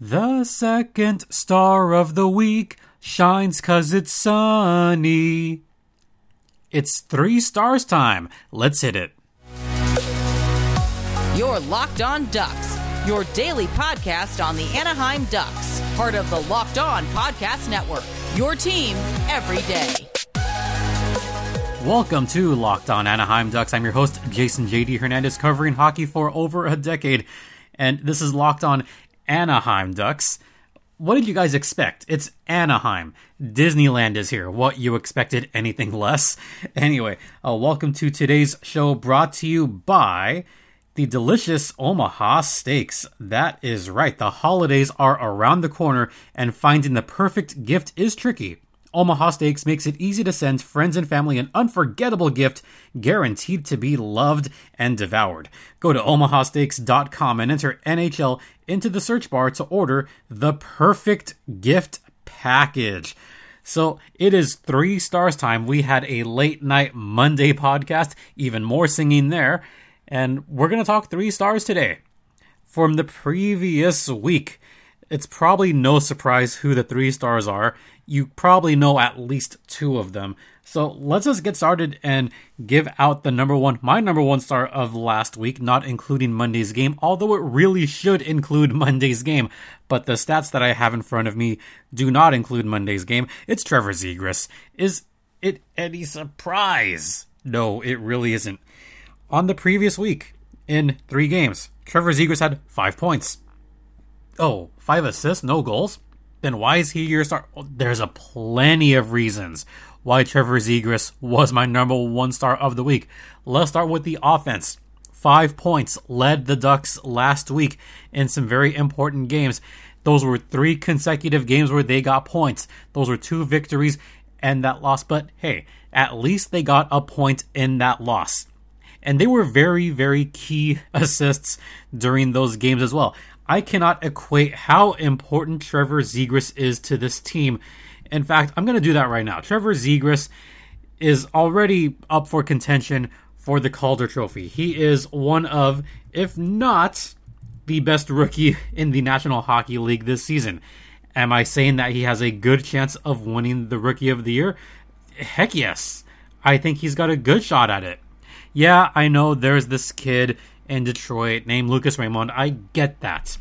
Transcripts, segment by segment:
The second star of the week shines cause it's sunny. It's three stars time. Let's hit it. Your Locked On Ducks, your daily podcast on the Anaheim Ducks, part of the Locked On Podcast Network. Your team every day. Welcome to Locked On Anaheim Ducks. I'm your host, Jason JD Hernandez, covering hockey for over a decade. And this is Locked On Anaheim Ducks. What did you guys expect? It's Anaheim. Disneyland is here. What, you expected anything less? Anyway, uh, welcome to today's show brought to you by the delicious Omaha Steaks. That is right. The holidays are around the corner, and finding the perfect gift is tricky. Omaha Steaks makes it easy to send friends and family an unforgettable gift guaranteed to be loved and devoured. Go to omahasteaks.com and enter NHL into the search bar to order the perfect gift package. So it is three stars time. We had a late night Monday podcast, even more singing there. And we're going to talk three stars today. From the previous week, it's probably no surprise who the three stars are. You probably know at least two of them. So let's just get started and give out the number one, my number one star of last week, not including Monday's game, although it really should include Monday's game. But the stats that I have in front of me do not include Monday's game. It's Trevor Zegras. Is it any surprise? No, it really isn't. On the previous week, in three games, Trevor Zegras had five points. Oh, five assists, no goals? Then why is he your star? There's a plenty of reasons why Trevor Zegras was my number one star of the week. Let's start with the offense. Five points led the Ducks last week in some very important games. Those were three consecutive games where they got points. Those were two victories and that loss. But hey, at least they got a point in that loss. And they were very, very key assists during those games as well. I cannot equate how important Trevor Zegras is to this team. In fact, I'm going to do that right now. Trevor Zegras is already up for contention for the Calder Trophy. He is one of, if not the best rookie in the National Hockey League this season. Am I saying that he has a good chance of winning the Rookie of the Year? Heck yes. I think he's got a good shot at it. Yeah, I know there's this kid in Detroit named Lucas Raymond. I get that.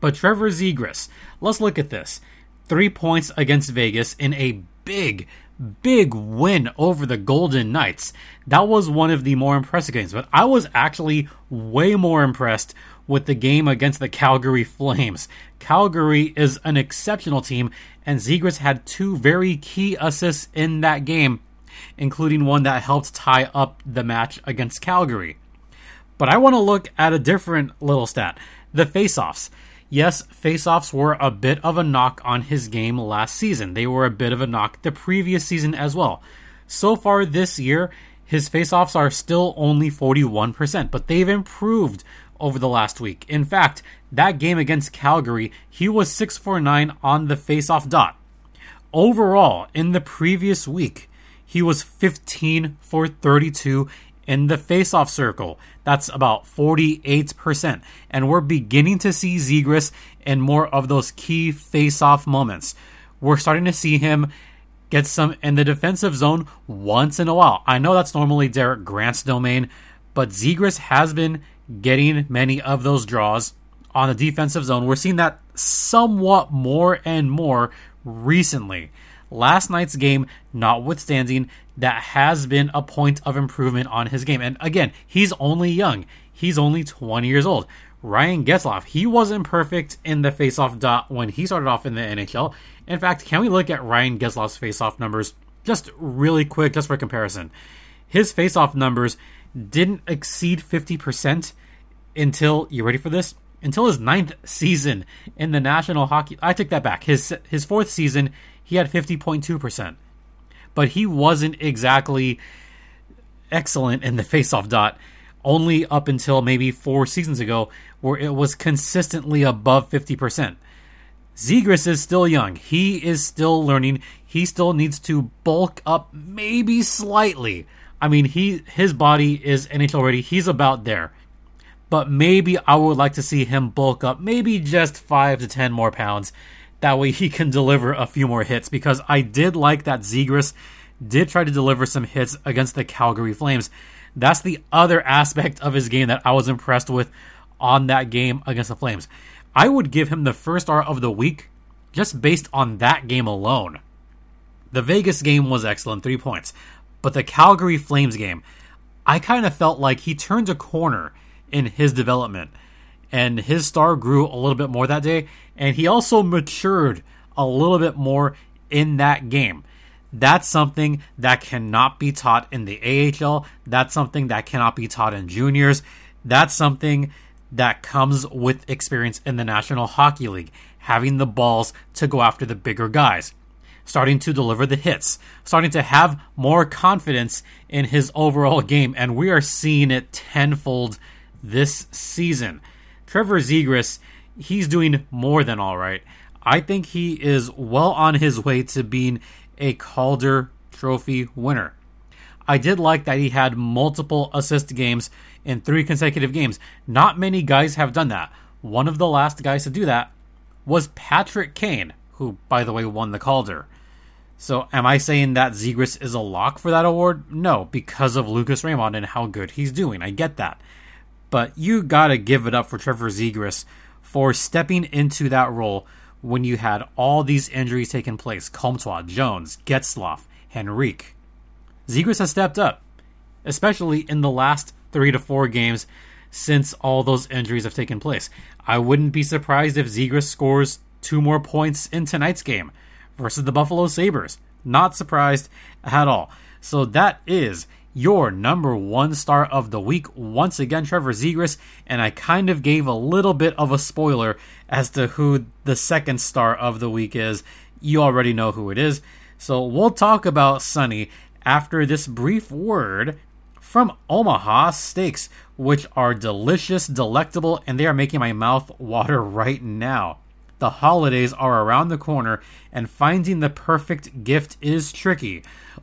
But Trevor Zegras, let's look at this. Three points against Vegas in a big, big win over the Golden Knights. That was one of the more impressive games, but I was actually way more impressed with the game against the Calgary Flames. Calgary is an exceptional team, and Zegras had two very key assists in that game, including one that helped tie up the match against Calgary. But I want to look at a different little stat the faceoffs. Yes, faceoffs were a bit of a knock on his game last season. They were a bit of a knock the previous season as well. So far this year, his faceoffs are still only 41%, but they've improved over the last week. In fact, that game against Calgary, he was 6 for 9 on the faceoff dot. Overall, in the previous week, he was 15 for 32 in the faceoff circle. That's about 48%. And we're beginning to see Zegras in more of those key faceoff moments. We're starting to see him get some in the defensive zone once in a while. I know that's normally Derek Grant's domain, but Zegras has been getting many of those draws on the defensive zone. We're seeing that somewhat more and more recently. Last night's game, notwithstanding, that has been a point of improvement on his game. And again, he's only young. He's only 20 years old. Ryan Getzlaf, he wasn't perfect in the faceoff dot when he started off in the NHL. In fact, can we look at Ryan Getzlaf's faceoff numbers just really quick, just for comparison? His faceoff numbers didn't exceed 50% until, you ready for this? Until his ninth season in the National Hockey. I take that back. His his fourth season, he had 50.2%. But he wasn't exactly excellent in the faceoff dot only up until maybe four seasons ago, where it was consistently above 50%. Zegras is still young. He is still learning. He still needs to bulk up maybe slightly. I mean, he his body is NHL ready. He's about there. but maybe I would like to see him bulk up maybe just 5 to 10 more pounds. That way he can deliver a few more hits because I did like that Zegras did try to deliver some hits against the Calgary Flames. That's the other aspect of his game that I was impressed with on that game against the Flames. I would give him the first star of the week just based on that game alone. The Vegas game was excellent, three points. But the Calgary Flames game, I kind of felt like he turned a corner in his development. And his star grew a little bit more that day. And he also matured a little bit more in that game. That's something that cannot be taught in the AHL. That's something that cannot be taught in juniors. That's something that comes with experience in the National Hockey League, having the balls to go after the bigger guys, starting to deliver the hits, starting to have more confidence in his overall game, and we are seeing it tenfold this season. Trevor Zegras, he's doing more than all right. I think he is well on his way to being a Calder Trophy winner. I did like that he had multiple assist games in three consecutive games. Not many guys have done that. One of the last guys to do that was Patrick Kane, who, by the way, won the Calder. So, am I saying that Zegras is a lock for that award? No, because of Lucas Raymond and how good he's doing. I get that. But you gotta give it up for Trevor Zegras for stepping into that role when you had all these injuries taking place Comtois, Jones, Getzlaf, Henrique. Zegras has stepped up, especially in the last three to four games since all those injuries have taken place. I wouldn't be surprised if Zegras scores two more points in tonight's game versus the Buffalo Sabres. Not surprised at all. So that is your number one star of the week. Once again, Trevor Zegras, and I kind of gave a little bit of a spoiler as to who the second star of the week is. You already know who it is. So we'll talk about Sonny after this brief word from Omaha Steaks, which are delicious, delectable, and they are making my mouth water right now. The holidays are around the corner, and finding the perfect gift is tricky.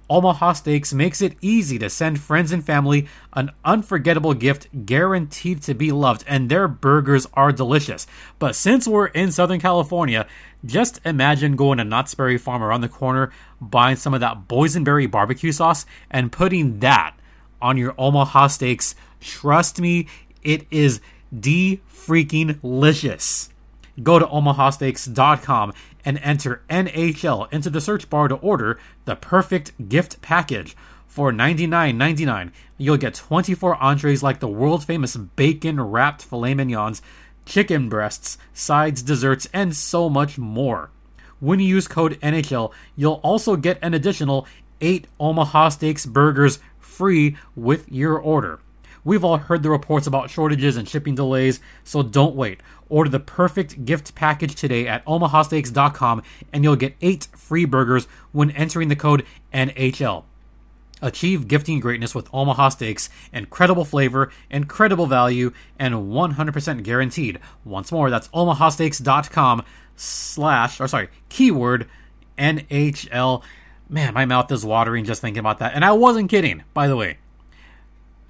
Omaha Steaks makes it easy to send friends and family an unforgettable gift guaranteed to be loved, and their burgers are delicious. But since we're in Southern California, just imagine going to Knott's Berry Farm around the corner, buying some of that boysenberry barbecue sauce, and putting that on your Omaha Steaks. Trust me, it is de freaking licious. Go to omahasteaks.com and enter NHL into the search bar to order the perfect gift package. For $99.99, you'll get 24 entrees like the world famous bacon wrapped filet mignons, chicken breasts, sides, desserts, and so much more. When you use code NHL, you'll also get an additional 8 Omaha Steaks burgers free with your order. We've all heard the reports about shortages and shipping delays, so don't wait. Order the perfect gift package today at omahasteaks.com and you'll get 8 free burgers when entering the code NHL. Achieve gifting greatness with Omaha Steaks, incredible flavor, incredible value, and 100% guaranteed. Once more, that's omahasteaks.com slash, or sorry, keyword NHL. Man, my mouth is watering just thinking about that. And I wasn't kidding, by the way.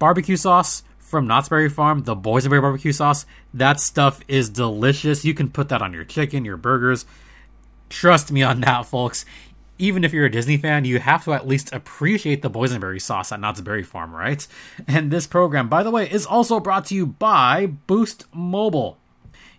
Barbecue sauce, from Knott's Berry Farm, the boysenberry barbecue sauce. That stuff is delicious. You can put that on your chicken, your burgers. Trust me on that, folks. Even if you're a Disney fan, you have to at least appreciate the boysenberry sauce at Knott's Berry Farm, right? And this program, by the way, is also brought to you by Boost Mobile.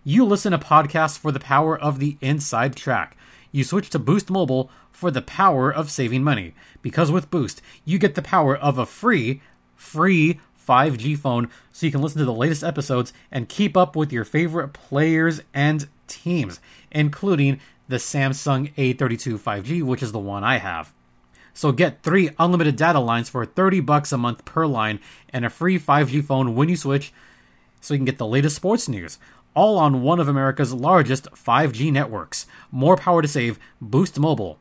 You listen to podcasts for the power of the inside track. You switch to Boost Mobile for the power of saving money. Because with Boost, you get the power of a free, free 5G phone so you can listen to the latest episodes and keep up with your favorite players and teams, including the Samsung A32 5G, which is the one I have. So get three unlimited data lines for 30 bucks a month per line and a free 5G phone when you switch so you can get the latest sports news all on one of America's largest 5G networks. More power to save, Boost Mobile.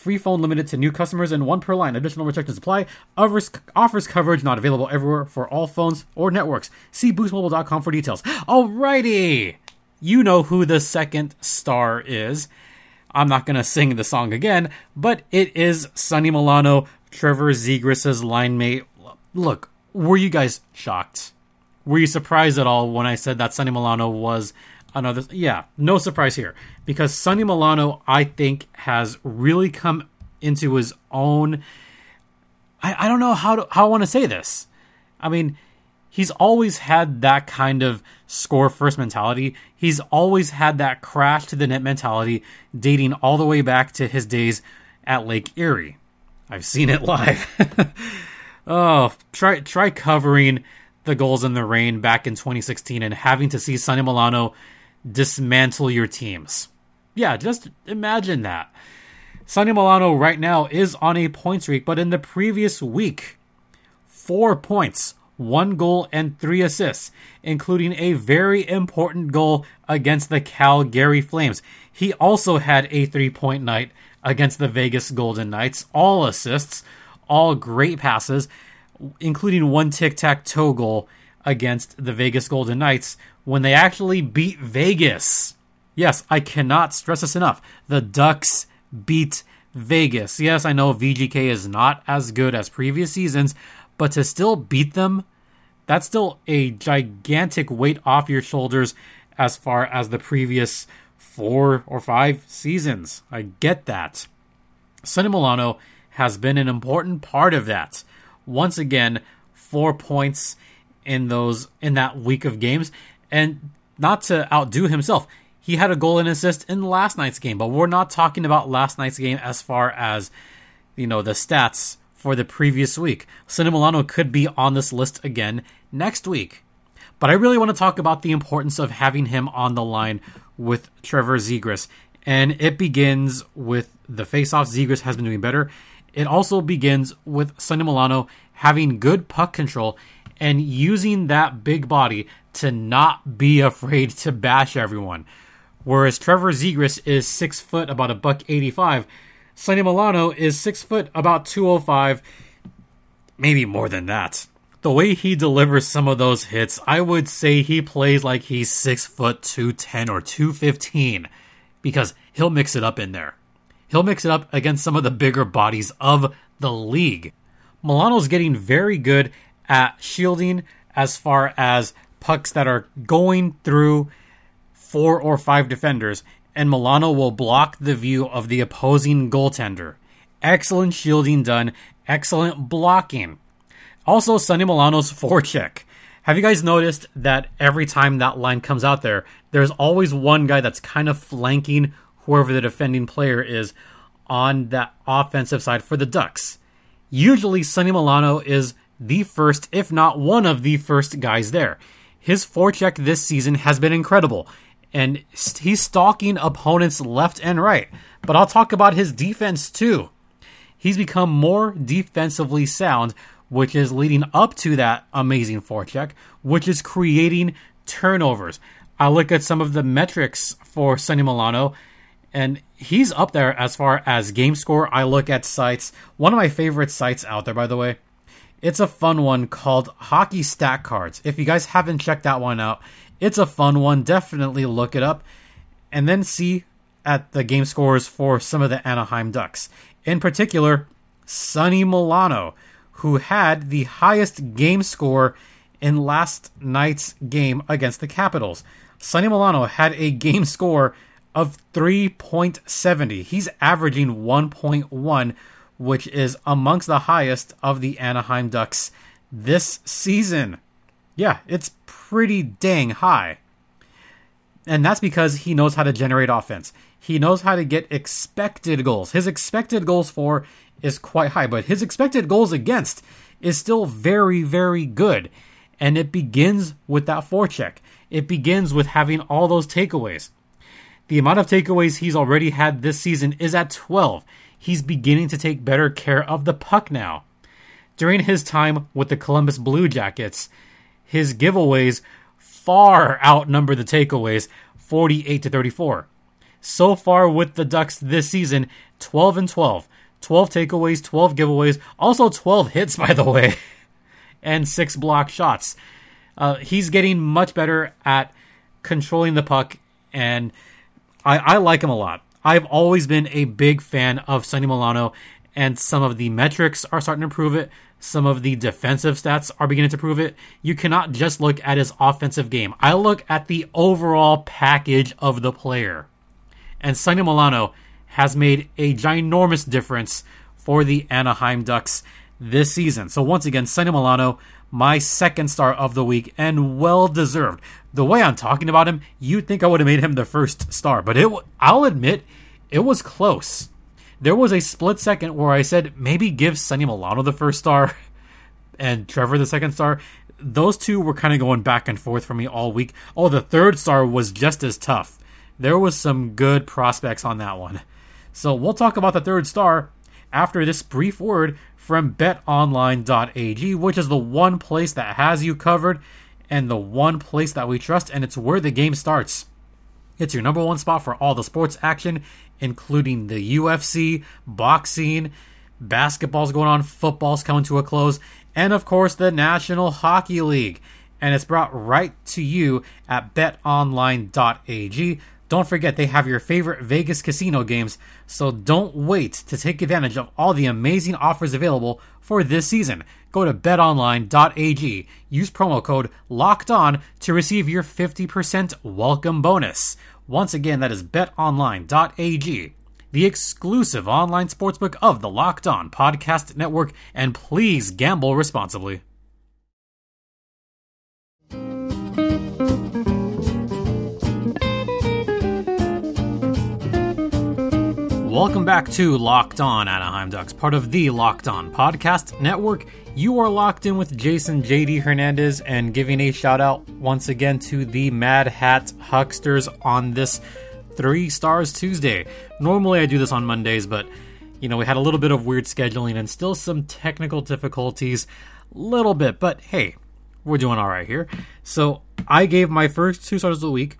Free phone limited to new customers and one per line. Additional restrictions apply. Offers, offers coverage not available everywhere for all phones or networks. See boostmobile.com for details. Alrighty! You know who the second star is. I'm not going to sing the song again, but it is Sonny Milano, Trevor Zegras' line mate. Look, were you guys shocked? Were you surprised at all when I said that Sonny Milano was another? Yeah, no surprise here because Sonny Milano, I think, has really come into his own. I, I don't know how to, how I want to say this. I mean, he's always had that kind of score first mentality. He's always had that crash to the net mentality, dating all the way back to his days at Lake Erie. I've seen it live. oh, try try covering the Gulls in the rain back in 2016 and having to see Sonny Milano dismantle your teams. Yeah, just imagine that. Sonny Milano right now is on a point streak, but in the previous week, four points, one goal, and three assists, including a very important goal against the Calgary Flames. He also had a three point night against the Vegas Golden Knights, all assists, all great passes, including one tic tac toe goal against the Vegas Golden Knights when they actually beat Vegas. Yes, I cannot stress this enough. The Ducks beat Vegas. Yes, I know VGK is not as good as previous seasons, but to still beat them, that's still a gigantic weight off your shoulders as far as the previous four or five seasons. I get that. Sonny Milano has been an important part of that. Once again, four points in those in that week of games, and not to outdo himself, he had a goal and assist in last night's game. But we're not talking about last night's game as far as you know the stats for the previous week. Sonny Milano could be on this list again next week. But I really want to talk about the importance of having him on the line with Trevor Zegras. And it begins with the faceoff. Zegras has been doing better. It also begins with Sonny Milano having good puck control and using that big body to not be afraid to bash everyone. Whereas Trevor Zegras is six foot, about a buck eighty-five. Sonny Milano is six foot, about two oh five, maybe more than that the way he delivers some of those hits, I would say he plays like he's six foot two ten or two fifteen, because he'll mix it up in there. He'll mix it up against some of the bigger bodies of the league. Milano's getting very good at shielding as far as pucks that are going through four or five defenders, and Milano will block the view of the opposing goaltender. Excellent shielding done, excellent blocking. Also, Sonny Milano's forecheck. Have you guys noticed that every time that line comes out there, there's always one guy that's kind of flanking whoever the defending player is on that offensive side for the Ducks? Usually, Sonny Milano is the first, if not one of the first guys there. His forecheck this season has been incredible, and he's stalking opponents left and right. But I'll talk about his defense too. He's become more defensively sound which is leading up to that amazing forecheck, which is creating turnovers. I look at some of the metrics for Sonny Milano, and he's up there as far as game score. I look at sites. One of my favorite sites out there, by the way. It's a fun one called Hockey Stat Cards. If you guys haven't checked that one out, it's a fun one. Definitely look it up and then see at the game scores for some of the Anaheim Ducks. In particular, Sonny Milano who had the highest game score in last night's game against the Capitals. Sonny Milano had a game score of 3.70. He's averaging 1.1, which is amongst the highest of the Anaheim Ducks this season. Yeah, it's pretty dang high. And that's because he knows how to generate offense. He knows how to get expected goals. His expected goals for is quite high, but his expected goals against is still very, very good. And it begins with that forecheck. It begins with having all those takeaways. The amount of takeaways he's already had this season is at 12. He's beginning to take better care of the puck now. During his time with the Columbus Blue Jackets, his giveaways far outnumber the takeaways 48 to 34. So far with the Ducks this season, 12 and 12. 12 takeaways, 12 giveaways, also 12 hits, by the way, and six block shots. Uh, he's getting much better at controlling the puck, and I, I like him a lot. I've always been a big fan of Sonny Milano, and some of the metrics are starting to prove it. some of the defensive stats are beginning to prove it. You cannot just look at his offensive game. I look at the overall package of the player. And Sonny Milano has made a ginormous difference for the Anaheim Ducks this season. So once again, Sonny Milano, my second star of the week, and well deserved. The way I'm talking about him, you'd think I would have made him the first star, but it I'll admit it was close. There was a split second where I said maybe give Sonny Milano the first star and Trevor the second star. Those two were kind of going back and forth for me all week. Oh, the third star was just as tough. There was some good prospects on that one. So we'll talk about the third star after this brief word from betonline.ag, which is the one place that has you covered and the one place that we trust, and it's where the game starts. It's your number one spot for all the sports action, including the UFC, boxing, basketball's going on, football's coming to a close, and of course the National Hockey League. And it's brought right to you at betonline.ag. Don't forget they have your favorite Vegas casino games, so don't wait to take advantage of all the amazing offers available for this season. Go to betonline.ag, use promo code LOCKED ON to receive your 50% welcome bonus. Once again, that is betonline.ag, the exclusive online sportsbook of the Locked On Podcast Network, and please gamble responsibly. Welcome back to Locked On Anaheim Ducks, part of the Locked On Podcast Network. You are locked in with Jason JD Hernandez and giving a shout out once again to the Mad Hat Hucksters on this Three Stars Tuesday. Normally I do this on Mondays, but you know, we had a little bit of weird scheduling and still some technical difficulties. A little bit, but hey, we're doing all right here. So I gave my first two stars of the week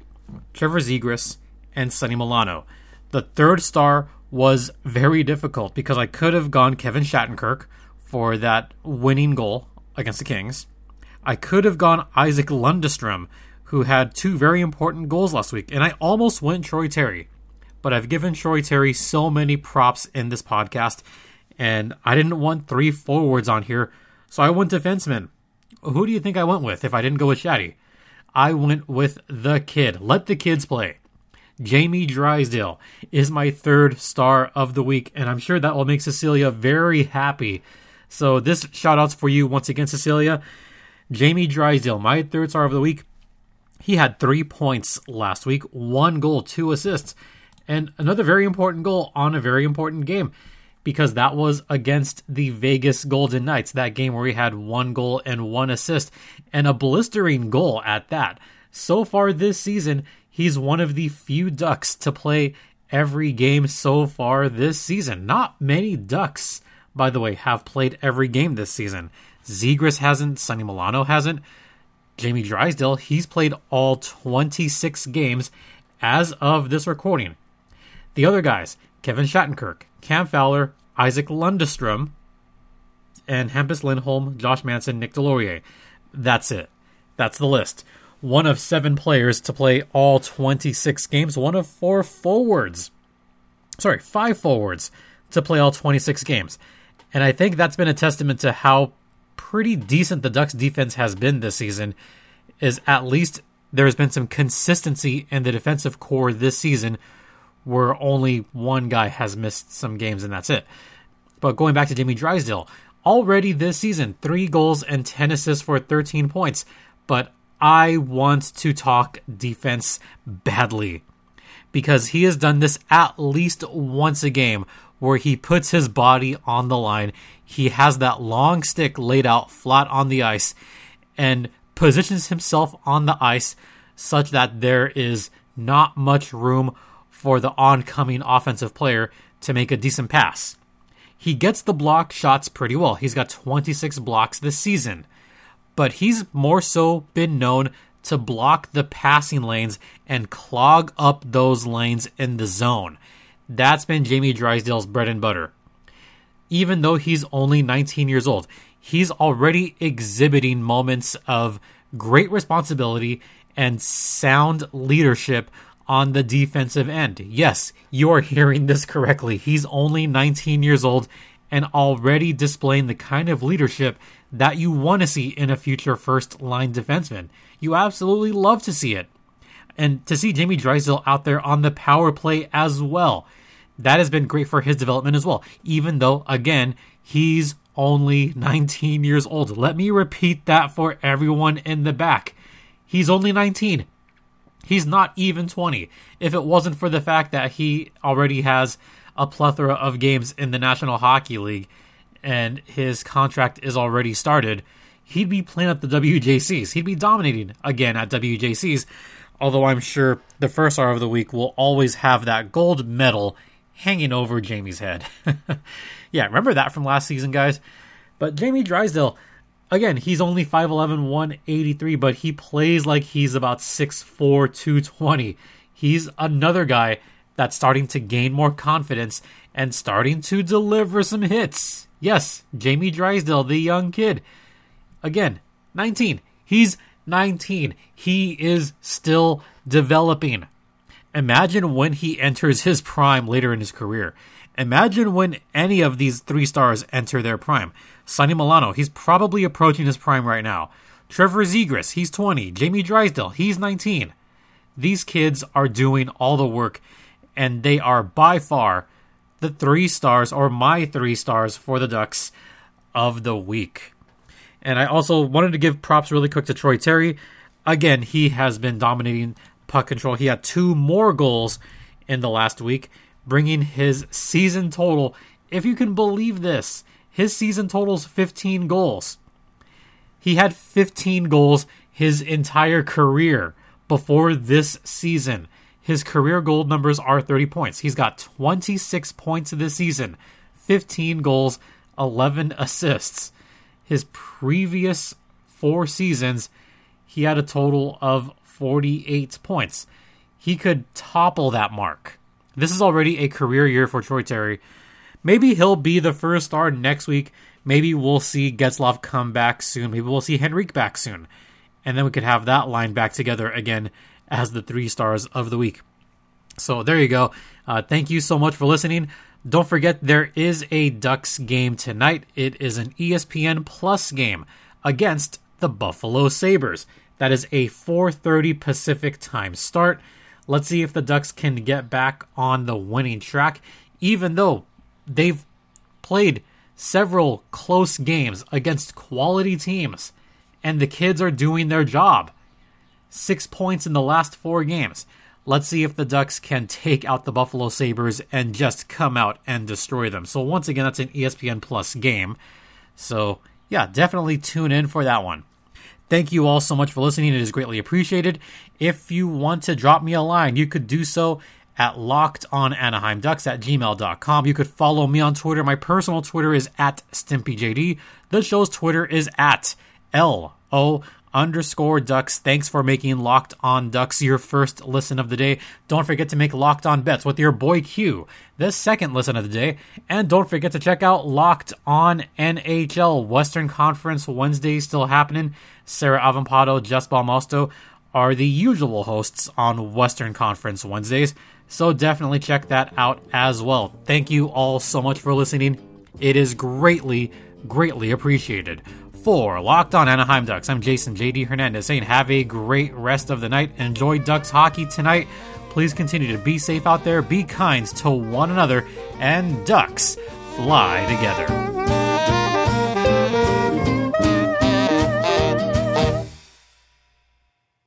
Trevor Zegras and Sonny Milano. The third star was very difficult because I could have gone Kevin Shattenkirk for that winning goal against the Kings. I could have gone Isac Lundeström, who had two very important goals last week, and I almost went Troy Terry. But I've given Troy Terry so many props in this podcast, and I didn't want three forwards on here, so I went defenseman. Who do you think I went with if I didn't go with Shatty? I went with the kid. Let the kids play. Jamie Drysdale is my third star of the week, and I'm sure that will make Cecilia very happy. So this shout outs for you once again, Cecilia. Jamie Drysdale, my third star of the week. He had three points last week, one goal, two assists, and another very important goal on a very important game because that was against the Vegas Golden Knights, that game where he had one goal and one assist, and a blistering goal at that. So far this season, He's one of the few Ducks to play every game so far this season. Not many Ducks, by the way, have played every game this season. Zegras hasn't, Sonny Milano hasn't. Jamie Drysdale, he's played all 26 games as of this recording. The other guys, Kevin Shattenkirk, Cam Fowler, Isac Lundeström, and Hampus Lindholm, Josh Manson, Nick Deslauriers. That's it. That's the list one of seven players to play all 26 games, one of four forwards. Sorry, five forwards to play all 26 games. And I think that's been a testament to how pretty decent the Ducks defense has been this season. Is at least there's been some consistency in the defensive core this season where only one guy has missed some games and that's it. But going back to Jamie Drysdale, already this season, three goals and 10 assists for 13 points. But I want to talk defense badly because he has done this at least once a game where he puts his body on the line. He has that long stick laid out flat on the ice and positions himself on the ice such that there is not much room for the oncoming offensive player to make a decent pass. He gets the block shots pretty well. He's got 26 blocks this season but he's more so been known to block the passing lanes and clog up those lanes in the zone. That's been Jamie Drysdale's bread and butter. Even though he's only 19 years old, he's already exhibiting moments of great responsibility and sound leadership on the defensive end. Yes, you are hearing this correctly. He's only 19 years old and already displaying the kind of leadership that you want to see in a future first line defenseman. You absolutely love to see it. And to see Jamie Drysdale out there on the power play as well. That has been great for his development as well, even though, again, he's only 19 years old. Let me repeat that for everyone in the back. He's only 19. He's not even 20. If it wasn't for the fact that he already has a plethora of games in the National Hockey League and his contract is already started, he'd be playing at the WJCs. He'd be dominating again at WJCs. Although I'm sure the first star of the week will always have that gold medal hanging over Jamie's head. yeah, remember that from last season, guys? But Jamie Drysdale, again, he's only 5'11, 183, but he plays like he's about 6'4, 220. He's another guy that's starting to gain more confidence and starting to deliver some hits. Yes, Jamie Drysdale, the young kid. Again, 19. He's 19. He is still developing. Imagine when he enters his prime later in his career. Imagine when any of these three stars enter their prime. Sonny Milano, he's probably approaching his prime right now. Trevor Zegras, he's 20. Jamie Drysdale, he's 19. These kids are doing all the work, and they are by far the three stars, or my three stars for the Ducks of the week. And I also wanted to give props really quick to Troy Terry. Again, he has been dominating puck control. He had two more goals in the last week, bringing his season total, if you can believe this, his season total's 15 goals. He had 15 goals his entire career before this season. His career goal numbers are 30 points. He's got 26 points this season, 15 goals, 11 assists. His previous four seasons, he had a total of 48 points. He could topple that mark. This is already a career year for Troy Terry. Maybe he'll be the first star next week. Maybe we'll see Getzlaf come back soon. Maybe we'll see Henrique back soon. And then we could have that line back together again as the three stars of the week. So there you go. Uh, thank you so much for listening. Don't forget there is a Ducks game tonight. It is an ESPN Plus game against the Buffalo Sabres. That is a 4:30 Pacific time start. Let's see if the Ducks can get back on the winning track even though they've played several close games against quality teams and the kids are doing their job. 6 points in the last 4 games. Let's see if the Ducks can take out the Buffalo Sabres and just come out and destroy them. So, once again, that's an ESPN Plus game. So, yeah, definitely tune in for that one. Thank you all so much for listening. It is greatly appreciated. If you want to drop me a line, you could do so at lockedonanaheimducks at gmail.com. You could follow me on Twitter. My personal Twitter is at StimpyJD. The show's Twitter is at L O underscore ducks. Thanks for making Locked On Ducks your first listen of the day. Don't forget to make Locked On Bets with your boy Q the second listen of the day. And don't forget to check out Locked On NHL Western Conference Wednesday still happening. Sarah Avampado, Jess Balmosto are the usual hosts on Western Conference Wednesdays. So definitely check that out as well. Thank you all so much for listening. It is greatly, greatly appreciated. For Locked On Anaheim Ducks, I'm Jason JD Hernandez saying have a great rest of the night. Enjoy Ducks hockey tonight. Please continue to be safe out there, be kind to one another, and Ducks fly together.